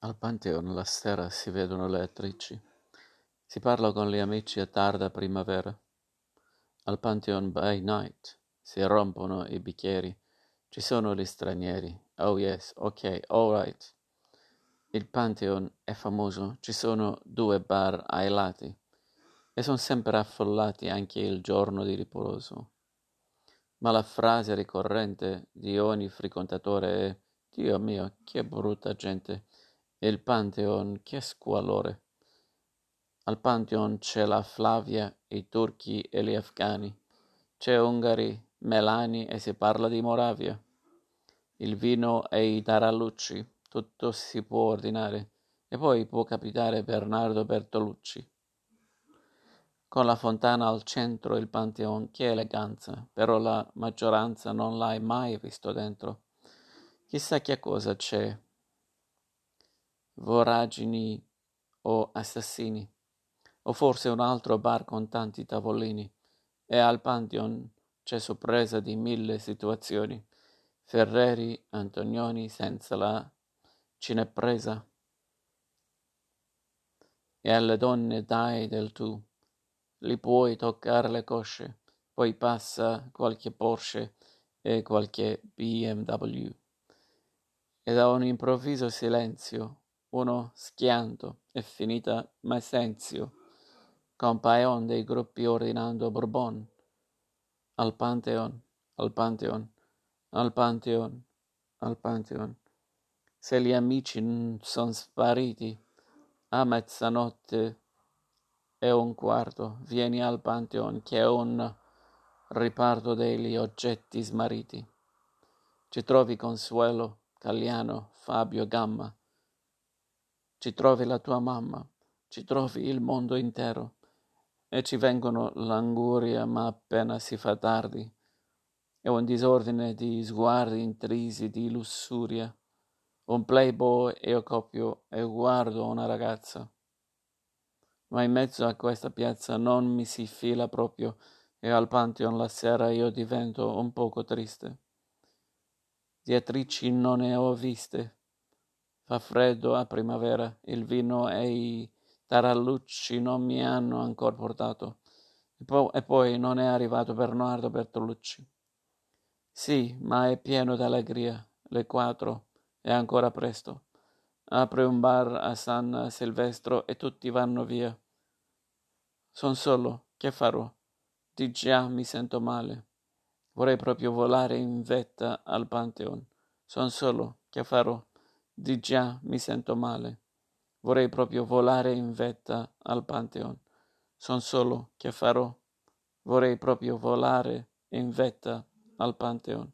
Al Pantheon la sera si vedono le attrici, si parla con gli amici a tarda primavera. Al Pantheon by night si rompono i bicchieri, ci sono gli stranieri. Oh yes, ok, alright. Il Pantheon è famoso, ci sono due bar ai lati e sono sempre affollati anche il giorno di riposo. Ma la frase ricorrente di ogni frequentatore è Dio mio, che brutta gente! Il Pantheon, che squalore! Al Pantheon c'è la Flavia, i turchi e gli afghani, c'è Ungari, Melani e si parla di Moravia. Il vino e i tarallucci, tutto si può ordinare, e poi può capitare Bernardo Bertolucci. Con la fontana al centro il Pantheon, che eleganza, però la maggioranza non l'hai mai visto dentro. Chissà che cosa c'è voragini o assassini, o forse un altro bar con tanti tavolini, e al Pantheon c'è sorpresa di mille situazioni, Ferreri, Antonioni senza la cinepresa, e alle donne dai del tu, li puoi toccare le cosce, poi passa qualche Porsche e qualche BMW. E da un improvviso silenzio uno schianto è finita Messenzio, compaiono dei gruppi ordinando Bourbon, al Pantheon, al Pantheon, al Pantheon, al Pantheon. Se gli amici sono spariti, a mezzanotte e un quarto vieni al Pantheon che è un riparto degli oggetti smarriti. Ci trovi Consuelo, Cagliano, Fabio Gamma, ci trovi la tua mamma, ci trovi il mondo intero e ci vengono l'anguria ma appena si fa tardi e un disordine di sguardi intrisi di lussuria. Un playboy io copio e guardo una ragazza. Ma in mezzo a questa piazza non mi si fila proprio e al Pantheon la sera io divento un poco triste. Di attrici non ne ho viste Fa freddo a primavera, il vino e i tarallucci non mi hanno ancora portato. E, po- e poi non è arrivato Bernardo Bertolucci. Sì, ma è pieno d'allegria. Le quattro, è ancora presto. Apre un bar a San Silvestro e tutti vanno via. Son solo, che farò? Di già mi sento male. Vorrei proprio volare in vetta al Pantheon. Son solo, che farò? Di già mi sento male. Vorrei proprio volare in vetta al Pantheon. Son solo che farò. Vorrei proprio volare in vetta al Pantheon.